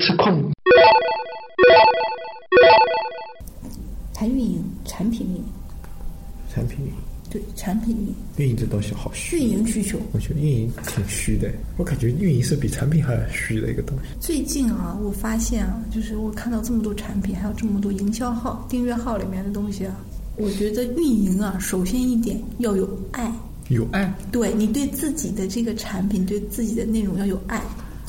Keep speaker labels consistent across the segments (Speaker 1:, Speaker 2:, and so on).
Speaker 1: 吃空。
Speaker 2: 谈运营，产品运营，
Speaker 3: 产品运营，
Speaker 2: 对，产品运营，
Speaker 3: 运营这东西好虚。
Speaker 2: 运营需求。
Speaker 3: 我觉得运营挺虚的，我感觉运营是比产品还要虚的一个东西。
Speaker 2: 最近啊，我发现啊，就是我看到这么多产品，还有这么多营销号、订阅号里面的东西啊，我觉得运营啊，首先一点要有爱，
Speaker 3: 有爱，
Speaker 2: 对你对自己的这个产品、对自己的内容要有爱。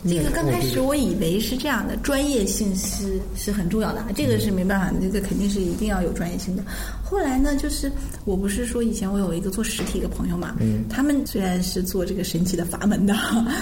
Speaker 2: 这个刚开始我以为是这样的，专业性是是很重要的，这个是没办法的，这个肯定是一定要有专业性的。后来呢，就是我不是说以前我有一个做实体的朋友嘛，
Speaker 3: 嗯，
Speaker 2: 他们虽然是做这个神奇的阀门的，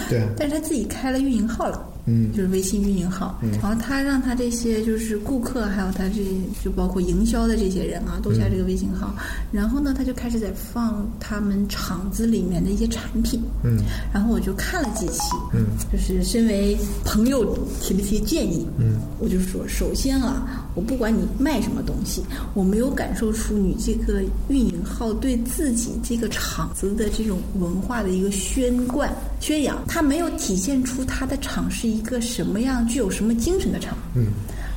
Speaker 3: 对，
Speaker 2: 但是他自己开了运营号了，
Speaker 3: 嗯，
Speaker 2: 就是微信运营号，
Speaker 3: 嗯，
Speaker 2: 然后他让他这些就是顾客，还有他这就包括营销的这些人啊，都加这个微信号，然后呢，他就开始在放他们厂子里面的一些产品，
Speaker 3: 嗯，
Speaker 2: 然后我就看了几期，
Speaker 3: 嗯，
Speaker 2: 就是身为朋友提了些建议，
Speaker 3: 嗯，
Speaker 2: 我就说，首先啊，我不管你卖什么东西，我没有感受出你这个运营号对自己这个厂子的这种文化的一个宣贯、宣扬，它没有体现出它的厂是一个什么样、具有什么精神的厂。
Speaker 3: 嗯。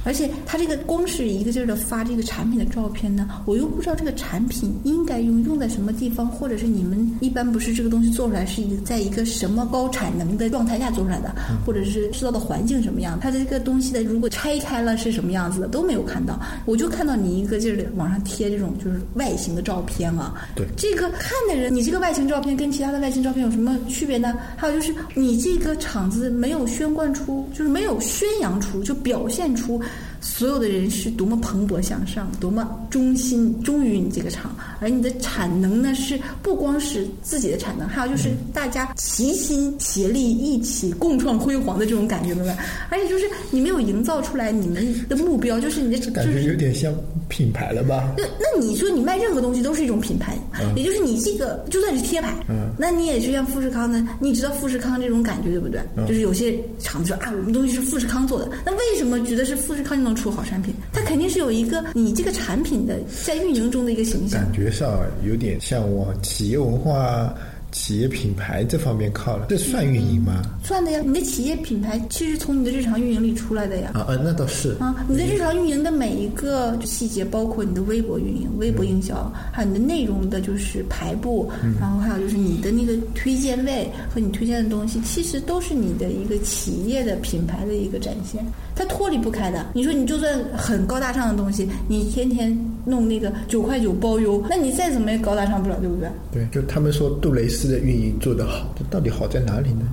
Speaker 2: 而且它这个光是一个劲儿的发这个产品的照片呢，我又不知道这个产品应该用用在什么地方，或者是你们一般不是这个东西做出来是一个在一个什么高产能的状态下做出来的，或者是制造的环境什么样，它的这个东西的如果拆开了是什么样子的都没有看到，我就看到你一个劲儿的往上贴这种就是外形的照片啊，
Speaker 3: 对，
Speaker 2: 这个看的人，你这个外形照片跟其他的外形照片有什么区别呢？还有就是你这个厂子没有宣贯出，就是没有宣扬出，就表现出。所有的人是多么蓬勃向上，多么忠心忠于你这个厂，而你的产能呢是不光是自己的产能，还有就是大家齐心协力一起共创辉煌的这种感觉，明白？而且就是你没有营造出来你们的目标，就是你的
Speaker 3: 感觉有点像品牌了吧？
Speaker 2: 那那你说你卖任何东西都是一种品牌，也就是你这个就算是贴牌，
Speaker 3: 嗯，
Speaker 2: 那你也是像富士康呢，你知道富士康这种感觉对不对？就是有些厂子说啊，我们东西是富士康做的，那为什么觉得是富士康就出好产品？它肯定是有一个你这个产品的在运营中的一个形象。
Speaker 3: 感觉上有点像往企业文化、企业品牌这方面靠了，这算运营吗？
Speaker 2: 算的呀，你的企业品牌其实从你的日常运营里出来的呀。
Speaker 3: 啊啊，那倒是
Speaker 2: 啊，你的日常运营的每一个细节，包括你的微博运营、微博营销，还有你的内容的就是排布，然后还有就是你的那个推荐位和你推荐的东西，其实都是你的一个企业的品牌的一个展现。它脱离不开的。你说你就算很高大上的东西，你天天弄那个九块九包邮，那你再怎么也高大上不了，对不对？
Speaker 3: 对，就他们说杜蕾斯的运营做得好，这到底好在哪里呢？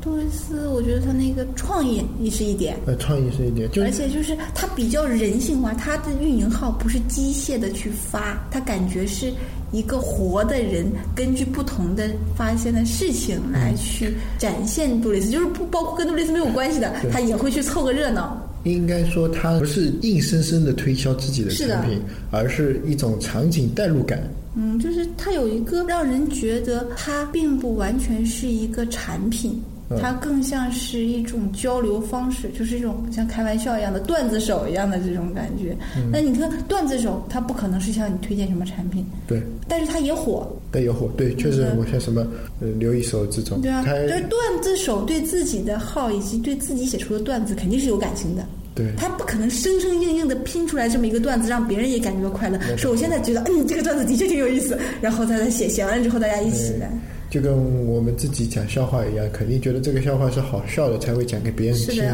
Speaker 2: 杜蕾斯，我觉得他那个创意也是一点，
Speaker 3: 呃，创意是一点，就
Speaker 2: 而且就是它比较人性化，它的运营号不是机械的去发，它感觉是一个活的人，根据不同的发现的事情来去展现杜蕾斯，就是不包括跟杜蕾斯没有关系的，他也会去凑个热闹。
Speaker 3: 应该说，它不是硬生生的推销自己的产品，而是一种场景代入感。
Speaker 2: 嗯，就是它有一个让人觉得它并不完全是一个产品，
Speaker 3: 嗯
Speaker 2: 它更像是一种交流方式，就是一种像开玩笑一样的段子手一样的这种感觉。
Speaker 3: 嗯
Speaker 2: 那你看段子手，他不可能是向你推荐什么产品，
Speaker 3: 对，
Speaker 2: 但是他也火，
Speaker 3: 但也火，对，确实
Speaker 2: 嗯
Speaker 3: 我像什么呃刘一手这种，
Speaker 2: 对啊，就是段子手对自己的号以及对自己写出的段子肯定是有感情的。
Speaker 3: 对
Speaker 2: 他不可能生生硬硬的拼出来这么一个段子，让别人也感觉到快乐。首先他觉得，嗯，这个段子的确挺有意思，然后他再写，写完了之后大家一起来。
Speaker 3: 就跟我们自己讲笑话一样，肯定觉得这个笑话是好笑的，才会讲给别人听。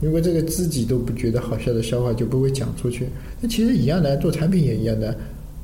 Speaker 3: 如果这个自己都不觉得好笑的笑话，就不会讲出去。那其实一样的，做产品也一样的，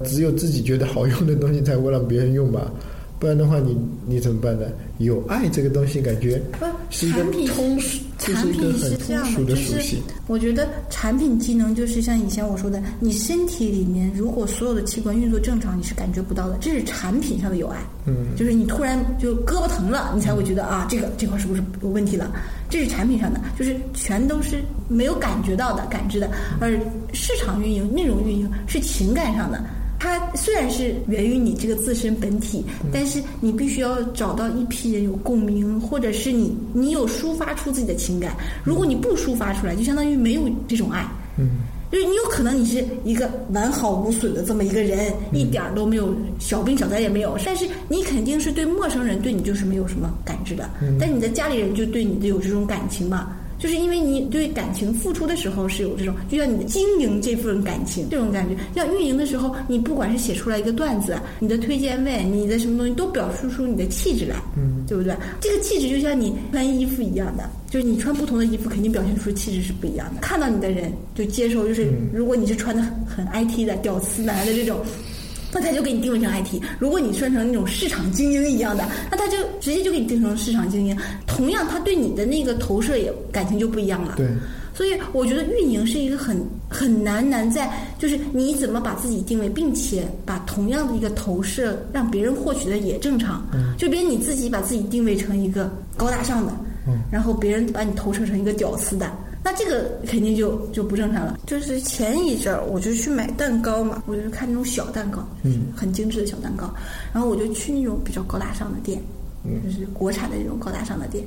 Speaker 3: 只有自己觉得好用的东西才会让别人用吧，不然的话你你怎么办呢？有爱这个东西，感觉是一个
Speaker 2: 产品
Speaker 3: 通俗，这
Speaker 2: 产品是这样的，就是。我觉得产品机能就是像以前我说的，你身体里面如果所有的器官运作正常，你是感觉不到的，这是产品上的有爱。
Speaker 3: 嗯，
Speaker 2: 就是你突然就胳膊疼了，你才会觉得啊，这个这块是不是有问题了？这是产品上的，就是全都是没有感觉到的、感知的，而市场运营、内容运营是情感上的。它虽然是源于你这个自身本体，但是你必须要找到一批人有共鸣，或者是你你有抒发出自己的情感。如果你不抒发出来，就相当于没有这种爱。
Speaker 3: 嗯，
Speaker 2: 就是你有可能你是一个完好无损的这么一个人，一点儿都没有小病小灾也没有，但是你肯定是对陌生人对你就是没有什么感知的，但你的家里人就对你有这种感情嘛。就是因为你对感情付出的时候是有这种，就像你的经营这份感情这种感觉。像运营的时候，你不管是写出来一个段子，你的推荐位，你的什么东西，都表示出你的气质来，嗯，对不对？这个气质就像你穿衣服一样的，就是你穿不同的衣服，肯定表现出气质是不一样的。看到你的人就接受，就是如果你是穿的很很 IT 的屌丝男的这种。那他就给你定位成 IT，如果你穿成那种市场精英一样的，那他就直接就给你定成市场精英。同样，他对你的那个投射也感情就不一样了。
Speaker 3: 对，
Speaker 2: 所以我觉得运营是一个很很难难在，就是你怎么把自己定位，并且把同样的一个投射让别人获取的也正常。嗯，就别你自己把自己定位成一个高大上的，嗯，然后别人把你投射成一个屌丝的。那这个肯定就就不正常了。就是前一阵儿，我就去买蛋糕嘛，我就看那种小蛋糕，嗯，很精致的小蛋糕。然后我就去那种比较高大上的店，就是国产的那种高大上的店，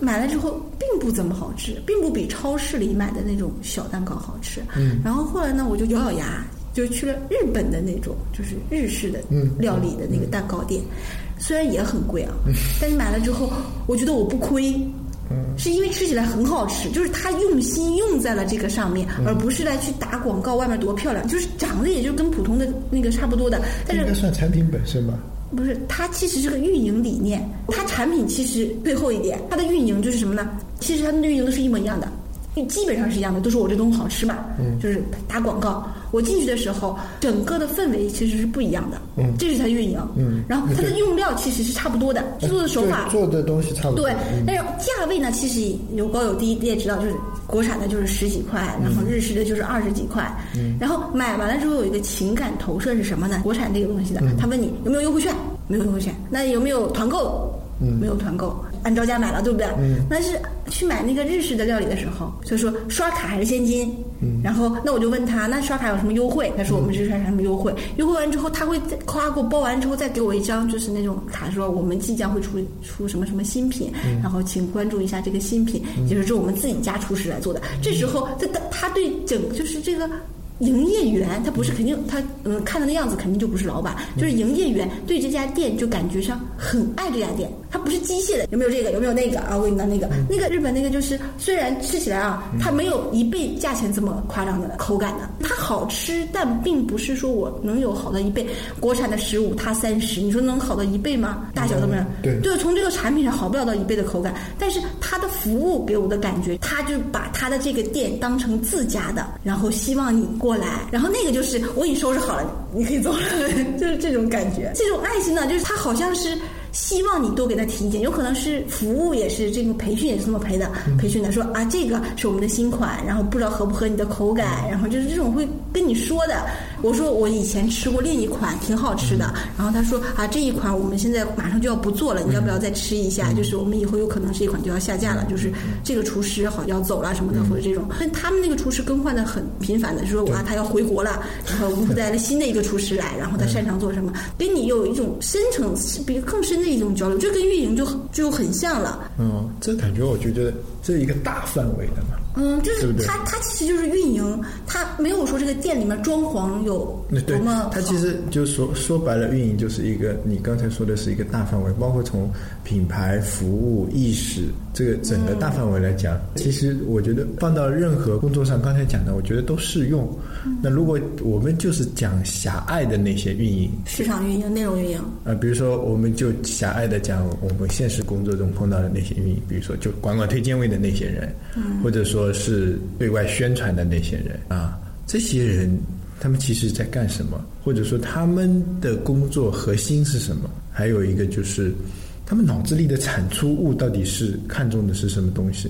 Speaker 2: 买了之后并不怎么好吃，并不比超市里买的那种小蛋糕好吃。嗯。然后后来呢，我就咬咬牙，就去了日本的那种，就是日式的料理的那个蛋糕店，虽然也很贵啊，但是买了之后，我觉得我不亏。是因为吃起来很好吃，就是他用心用在了这个上面，而不是来去打广告。外面多漂亮，就是长得也就跟普通的那个差不多的。但是
Speaker 3: 应该算产品本身吧？
Speaker 2: 不是，它其实是个运营理念。它产品其实最后一点，它的运营就是什么呢？其实它的运营都是一模一样的。基本上是一样的，都说我这东西好吃嘛，就是打广告。我进去的时候，整个的氛围其实是不一样的，这是它运营。然后它的用料其实是差不多的，制作的手法
Speaker 3: 做的东西差不多。
Speaker 2: 对，但是价位呢，其实有高有低，你也知道，就是国产的就是十几块，然后日式的就是二十几块。然后买完了之后有一个情感投射是什么呢？国产这个东西的，他问你有没有优惠券，没有优惠券，那有没有团购？没有团购。按照价买了，对不对？嗯。那是去买那个日式的料理的时候，就说刷卡还是现金？嗯。然后那我就问他，那刷卡有什么优惠？他说我们这刷卡什么优惠？优惠完之后，他会夸给我包完之后，再给我一张就是那种卡，说我们即将会出出什么什么新品，然后请关注一下这个新品，就是这我们自己家厨师来做的。这时候他他对整就是这个。营业员他不是肯定他嗯看他的样子肯定就不是老板，就是营业员对这家店就感觉上很爱这家店，他不是机械的，有没有这个有没有那个啊？我给你拿那个那个日本那个就是虽然吃起来啊，它没有一倍价钱这么夸张的口感的，它好吃，但并不是说我能有好的一倍。国产的十五，它三十，你说能好到一倍吗？大小都没有，
Speaker 3: 对，
Speaker 2: 就是从这个产品上好不了到一倍的口感，但是它的服务给我的感觉，他就把他的这个店当成自家的，然后希望你过。过来，然后那个就是我给你收拾好了，你可以走了，就是这种感觉。这种爱心呢，就是他好像是。希望你多给他提意见，有可能是服务也是这个培训也是这么培的，培训的说啊这个是我们的新款，然后不知道合不合你的口感，然后就是这种会跟你说的。我说我以前吃过另一款挺好吃的，然后他说啊这一款我们现在马上就要不做了，你要不要再吃一下？就是我们以后有可能这一款就要下架了，就是这个厨师好要走了什么的或者这种。但他们那个厨师更换的很频繁的，说啊他要回国了，然后我们带了新的一个厨师来，然后他擅长做什么，跟你有一种深层次比更深。的一种交流，这跟运营就就很像了。
Speaker 3: 嗯，这感觉我觉得这是一个大范围的嘛。
Speaker 2: 嗯，就是它，它其实就是运营，它没有说这个店里面装潢有多么。
Speaker 3: 它其实就说说白了，运营就是一个你刚才说的是一个大范围，包括从品牌、服务、意识这个整个大范围来讲，其实我觉得放到任何工作上，刚才讲的，我觉得都适用。那如果我们就是讲狭隘的那些运营，
Speaker 2: 市场运营、内容运营
Speaker 3: 啊，比如说我们就狭隘的讲我们现实工作中碰到的那些运营，比如说就管管推荐位的那些人，或者说。说是对外宣传的那些人啊，这些人他们其实在干什么？或者说他们的工作核心是什么？还有一个就是他们脑子里的产出物到底是看重的是什么东西？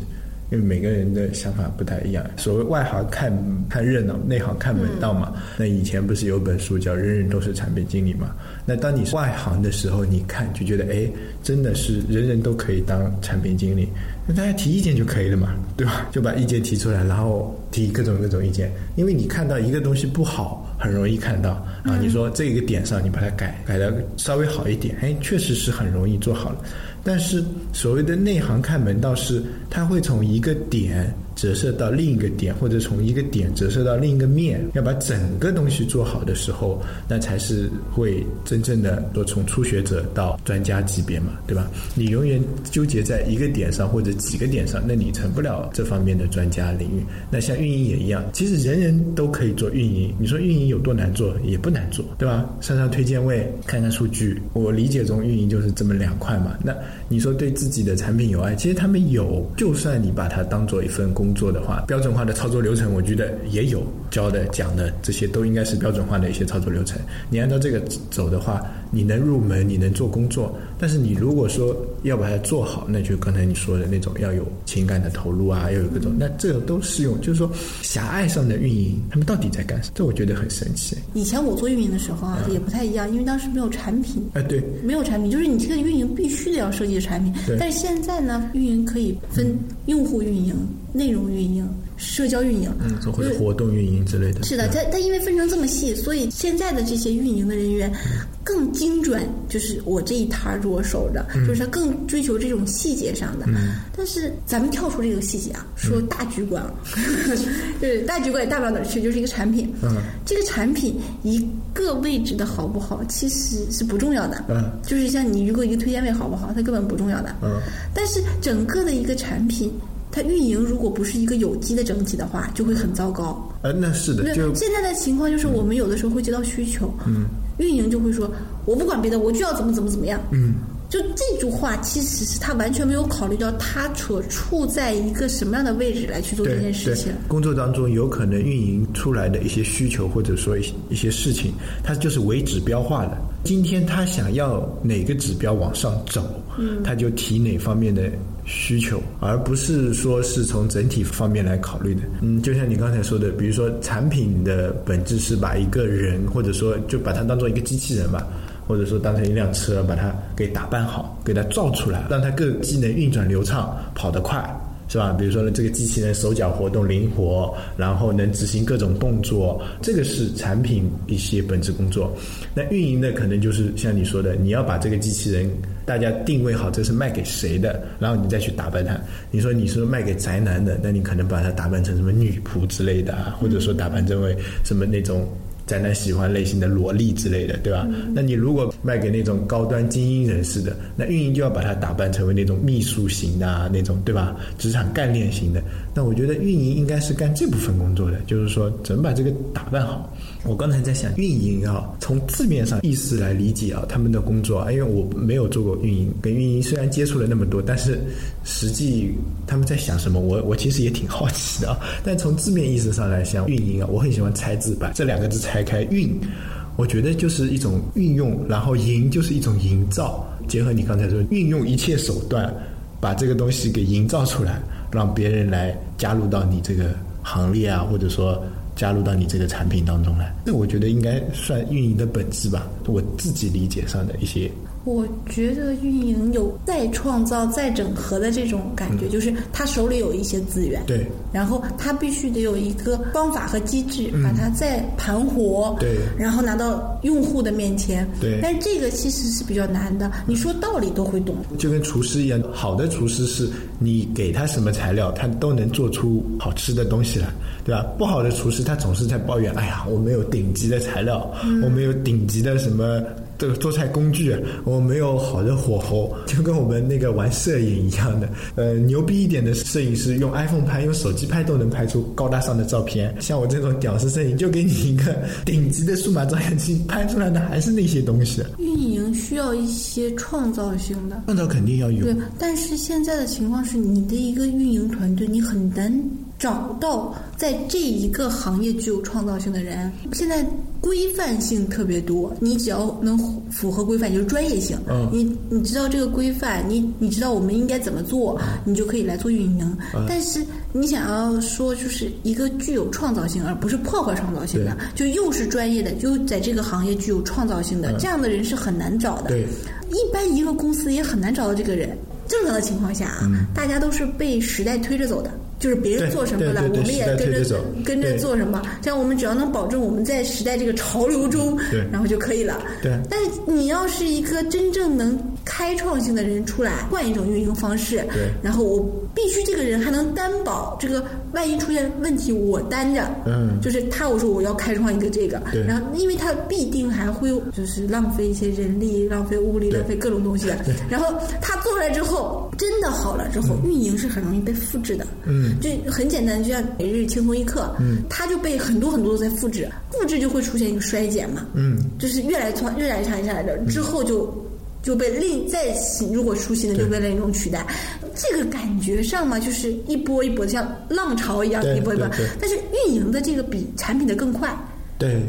Speaker 3: 因为每个人的想法不太一样。所谓外行看看热闹，内行看门道嘛。那以前不是有本书叫《人人都是产品经理》嘛？那当你外行的时候，你看就觉得哎，真的是人人都可以当产品经理。那大家提意见就可以了嘛，对吧？就把意见提出来，然后提各种各种意见。因为你看到一个东西不好，很容易看到啊。你说这个点上你把它改改的稍微好一点，哎，确实是很容易做好了。但是所谓的内行看门道是，他会从一个点折射到另一个点，或者从一个点折射到另一个面，要把整个东西做好的时候，那才是会真正的说从初学者到专家级别嘛，对吧？你永远纠结在一个点上或者几个点上，那你成不了这方面的专家领域。那像运营也一样，其实人人都可以做运营。你说运营有多难做？也不难做，对吧？上上推荐位，看看数据。我理解中运营就是这么两块嘛。那你说对自己的产品有爱，其实他们有。就算你把它当做一份工作的话，标准化的操作流程，我觉得也有教的讲的这些都应该是标准化的一些操作流程。你按照这个走的话。你能入门，你能做工作，但是你如果说要把它做好，那就刚才你说的那种要有情感的投入啊，要有各种，那这个都适用。就是说，狭隘上的运营，他们到底在干什么？这我觉得很神奇。
Speaker 2: 以前我做运营的时候啊，也不太一样，因为当时没有产品。
Speaker 3: 哎，对，
Speaker 2: 没有产品，就是你这个运营必须得要设计的产品。但是现在呢，运营可以分用户运营、内容运营。社交运营，
Speaker 3: 嗯，或者活动运营之类的。
Speaker 2: 是的，它它因为分成这么细，所以现在的这些运营的人员更精准。就是我这一摊儿是我守着，就是他更追求这种细节上的。但是咱们跳出这个细节啊，说大局观了，对，大局观也大不了哪儿去，就是一个产品。嗯，这个产品一个位置的好不好，其实是不重要的。嗯，就是像你如果一个推荐位好不好，它根本不重要的。嗯，但是整个的一个产品。它运营如果不是一个有机的整体的话，就会很糟糕。
Speaker 3: 呃，那是的。就
Speaker 2: 现在的情况就是，我们有的时候会接到需求，嗯，运营就会说，我不管别的，我就要怎么怎么怎么样。嗯，就这句话其实是他完全没有考虑到他所处在一个什么样的位置来去做这件事情。
Speaker 3: 工作当中有可能运营出来的一些需求或者说一些一些事情，它就是为指标化的。今天他想要哪个指标往上走，嗯，他就提哪方面的。需求，而不是说是从整体方面来考虑的。嗯，就像你刚才说的，比如说产品的本质是把一个人，或者说就把它当做一个机器人吧，或者说当成一辆车，把它给打扮好，给它造出来，让它各技能运转流畅，跑得快。是吧？比如说呢，这个机器人手脚活动灵活，然后能执行各种动作，这个是产品一些本质工作。那运营的可能就是像你说的，你要把这个机器人大家定位好，这是卖给谁的，然后你再去打扮它。你说你是卖给宅男的，那你可能把它打扮成什么女仆之类的，或者说打扮成为什么那种。宅男喜欢类型的萝莉之类的，对吧？那你如果卖给那种高端精英人士的，那运营就要把它打扮成为那种秘书型的那种，对吧？职场干练型的。那我觉得运营应该是干这部分工作的，就是说怎么把这个打扮好。我刚才在想，运营啊，从字面上意思来理解啊，他们的工作，因为我没有做过运营，跟运营虽然接触了那么多，但是实际他们在想什么，我我其实也挺好奇的啊。但从字面意思上来想，运营啊，我很喜欢拆字，把这两个字拆开，运，我觉得就是一种运用，然后营就是一种营造，结合你刚才说，运用一切手段把这个东西给营造出来，让别人来加入到你这个行列啊，或者说。加入到你这个产品当中来，那我觉得应该算运营的本质吧，我自己理解上的一些。
Speaker 2: 我觉得运营有再创造、再整合的这种感觉，就是他手里有一些资源，
Speaker 3: 对，
Speaker 2: 然后他必须得有一个方法和机制，把它再盘活，
Speaker 3: 对，
Speaker 2: 然后拿到用户的面前，
Speaker 3: 对。
Speaker 2: 但是这个其实是比较难的，你说道理都会懂。
Speaker 3: 就跟厨师一样，好的厨师是你给他什么材料，他都能做出好吃的东西来，对吧？不好的厨师他总是在抱怨，哎呀，我没有顶级的材料，我没有顶级的什么。这个做菜工具，我没有好的火候，就跟我们那个玩摄影一样的。呃，牛逼一点的摄影师用 iPhone 拍，用手机拍都能拍出高大上的照片。像我这种屌丝摄影，就给你一个顶级的数码照相机，拍出来的还是那些东西。
Speaker 2: 运营需要一些创造性的，
Speaker 3: 创造肯定要有。
Speaker 2: 对，但是现在的情况是，你的一个运营团队，你很难。找到在这一个行业具有创造性的人，现在规范性特别多，你只要能符合规范，就是专业性。嗯，你你知道这个规范，你你知道我们应该怎么做，你就可以来做运营。但是你想要说，就是一个具有创造性，而不是破坏创造性的，就又是专业的，就在这个行业具有创造性的这样的人是很难找的。
Speaker 3: 对，
Speaker 2: 一般一个公司也很难找到这个人。正常的情况下啊，大家都是被时代推着走的。就是别人做什么了，我们也跟着跟着做什么。这样我们只要能保证我们在时代这个潮流中，然后就可以了。
Speaker 3: 对。
Speaker 2: 但是你要是一个真正能开创性的人出来换一种运营方式，
Speaker 3: 对。
Speaker 2: 然后我必须这个人还能担保这个万一出现问题我担着，
Speaker 3: 嗯。
Speaker 2: 就是他我说我要开创一个这个，
Speaker 3: 对。
Speaker 2: 然后因为他必定还会就是浪费一些人力、浪费物力、浪费各种东西的，然后他做出来之后真的好了之后，运营是很容易被复制的，
Speaker 3: 嗯，
Speaker 2: 就很简单，就像每日轻松一刻，
Speaker 3: 嗯，
Speaker 2: 它就被很多很多都在复制，复制就会出现一个衰减嘛，
Speaker 3: 嗯，
Speaker 2: 就是越来越差，越来越差，越来越差，之后就就被另再新，如果出新的就被另一种取代。这个感觉上嘛，就是一波一波的，像浪潮一样一波一波。但是运营的这个比产品的更快。
Speaker 3: 对，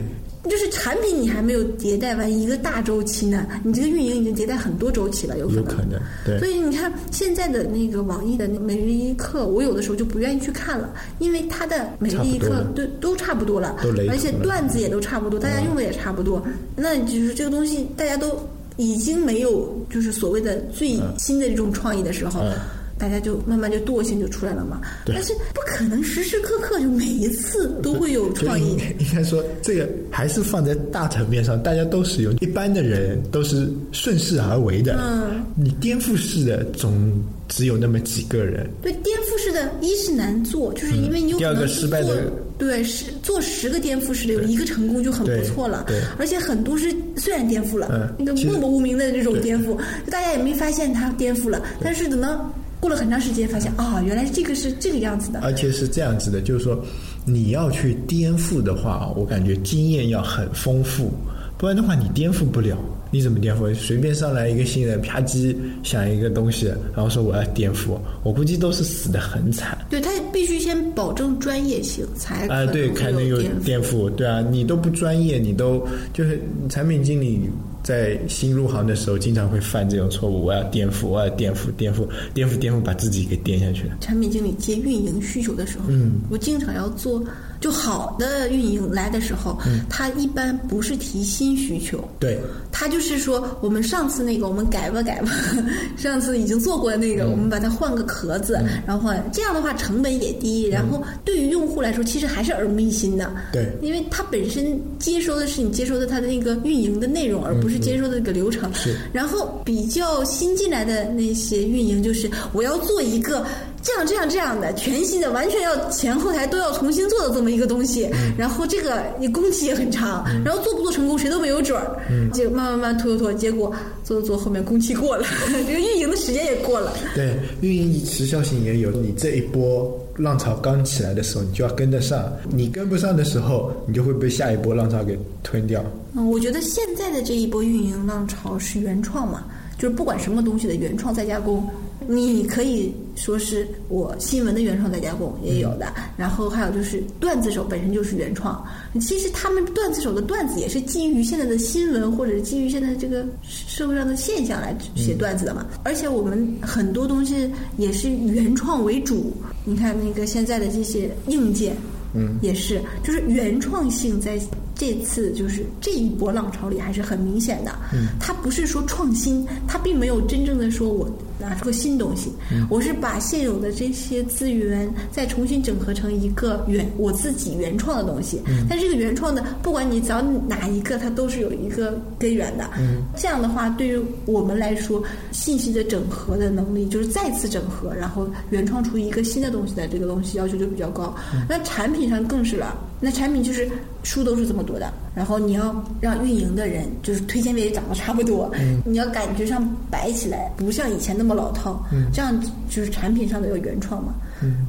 Speaker 2: 就是产品你还没有迭代完一个大周期呢，你这个运营已经迭代很多周期了，有可能。
Speaker 3: 有可能，对
Speaker 2: 所以你看现在的那个网易的每日一课，我有的时候就不愿意去看了，因为它的每日一课都都差不多了而且段子也都差不多，大家用的也差不多，那就是这个东西大家都已经没有就是所谓的最新的这种创意的时候。
Speaker 3: 嗯。
Speaker 2: 大家就慢慢就惰性就出来了嘛，但是不可能时时刻刻就每一次都会有创意。
Speaker 3: 应，该说，这个还是放在大层面上，大家都使用。一般的人都是顺势而为的，
Speaker 2: 嗯，
Speaker 3: 你颠覆式的总只有那么几个人，
Speaker 2: 对，颠覆式的，一是难做，就是因为你有
Speaker 3: 嗯第二个失败的
Speaker 2: 对，是做十个颠覆式的，有一个成功就很不错了。
Speaker 3: 对对
Speaker 2: 而且很多是虽然颠覆了，
Speaker 3: 嗯
Speaker 2: 那个默默无名的这种颠覆，大家也没发现它颠覆了，但是等到过了很长时间，发现啊，原来这个是这个样子的。
Speaker 3: 而且是这样子的，就是说你要去颠覆的话，我感觉经验要很丰富，不然的话你颠覆不了。你怎么颠覆？随便上来一个新人，啪叽想一个东西，然后说我要颠覆，我估计都是死的很惨。
Speaker 2: 对他必须先保证专业性，才可
Speaker 3: 啊，对，才能有。
Speaker 2: 颠覆，
Speaker 3: 对啊，你都不专业，你都就是产品经理在新入行的时候，经常会犯这种错误。我要颠覆，我要颠覆，颠覆，颠覆，颠覆，把自己给颠下去了。
Speaker 2: 产品经理接运营需求的时候，
Speaker 3: 嗯
Speaker 2: 我经常要做。就好的运营来的时候，
Speaker 3: 嗯。
Speaker 2: 他一般不是提新需求，
Speaker 3: 对，
Speaker 2: 他就是说，我们上次那个我们改吧改吧，上次已经做过的那个，我们把它换个壳子，然后换这样的话成本也低，然后对于用户来说，其实还是耳目一新的。
Speaker 3: 对。
Speaker 2: 因为它本身接收的是你接收的它的那个运营的内容，而不是接收的那个流程。
Speaker 3: 是。
Speaker 2: 然后比较新进来的那些运营，就是我要做一个这样这样这样的全新的，完全要前后台都要重新做的这么一个东西。然后这个你工期也很长，然后做不做成功谁都没有准儿。嗯、就慢慢慢拖拖拖，结果做做做后面工期过了，这个运营的时间也过了。
Speaker 3: 对，运营时效性也有。你这一波浪潮刚起来的时候，你就要跟得上；你跟不上的时候，你就会被下一波浪潮给吞掉。
Speaker 2: 嗯，我觉得现在的这一波运营浪潮是原创嘛，就是不管什么东西的原创再加工，你可以说是我新闻的原创再加工也有的，然后还有就是段子手本身就是原创，其实他们段子手的段子也是基于现在的新闻或者是基于现在这个社会上的现象来写段子的嘛，而且我们很多东西也是原创为主，你看那个现在的这些硬件。
Speaker 3: 嗯，
Speaker 2: 也是，就是原创性在这次就是这一波浪潮里还是很明显的。嗯，它不是说创新，它并没有真正的说我拿出个新东西，我是把现有的这些资源再重新整合成一个原我自己原创的东西。嗯，但这个原创的，不管你找哪一个，它都是有一个根源的。嗯，这样的话，对于我们来说，信息的整合的能力就是再次整合，然后原创出一个新的东西的这个东西要求就比较高。那产品上更是了，那产品就是书都是这么多的，然后你要让运营的人就是推荐位也长得差不多，你要感觉上摆起来不像以前那么老套，这样就是产品上的有原创嘛。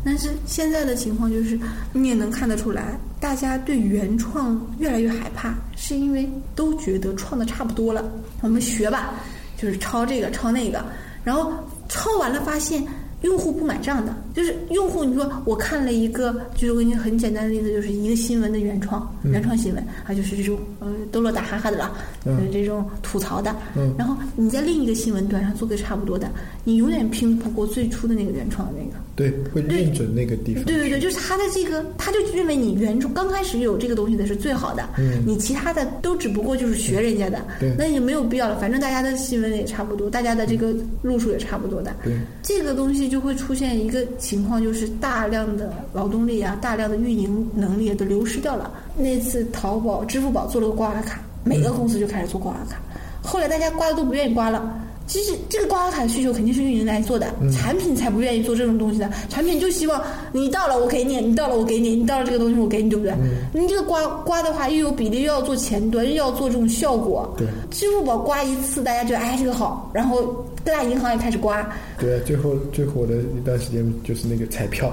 Speaker 2: 但是现在的情况就是，你也能看得出来，大家对原创越来越害怕，是因为都觉得创的差不多了，我们学吧，就是抄这个抄那个，然后抄完了发现。用户不买账的，就是用户。你说我看了一个，就是我给你很简单的例子，就是一个新闻的原创，原创新闻，啊，就是这种呃逗乐打哈哈的了，就是这种吐槽的。
Speaker 3: 嗯
Speaker 2: 然后你在另一个新闻端上做个差不多的，你永远拼不过最初的那个原创的那个。
Speaker 3: 对，会认准那个地方。
Speaker 2: 对对对，就是他的这个，他就认为你原创刚开始有这个东西的是最好的，
Speaker 3: 嗯
Speaker 2: 你其他的都只不过就是学人家的，
Speaker 3: 对
Speaker 2: 那也没有必要了。反正大家的新闻也差不多，大家的这个路数也差不多的，
Speaker 3: 对
Speaker 2: 这个东西就会出现一个情况，就是大量的劳动力啊，大量的运营能力都流失掉了。那次淘宝、支付宝做了个刮刮卡，每个公司就开始做刮刮卡，后来大家刮的都不愿意刮了。其实这个刮刮卡的需求肯定是运营来做的，产品才不愿意做这种东西的。产品就希望你到了我给你，你到了我给你，你到了这个东西我给你，对不对？你这个刮刮的话又有比例，又要做前端，又要做这种效果。
Speaker 3: 对，
Speaker 2: 支付宝刮一次，大家觉得哎这个好，然后各大银行也开始刮。
Speaker 3: 对，最后最火的一段时间就是那个彩票。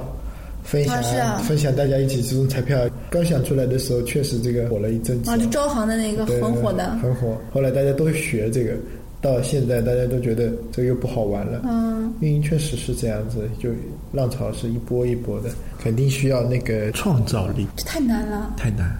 Speaker 3: 分享、
Speaker 2: 啊、
Speaker 3: 分享，大家一起这种彩票刚想出来的时候，确实这个火了一阵子。
Speaker 2: 啊，就招行的那个很火的，
Speaker 3: 很火。后来大家都学这个，到现在大家都觉得这个又不好玩了。
Speaker 2: 嗯，
Speaker 3: 运营确实是这样子，就浪潮是一波一波的，肯定需要那个创造力。
Speaker 2: 这太难了，
Speaker 3: 太难。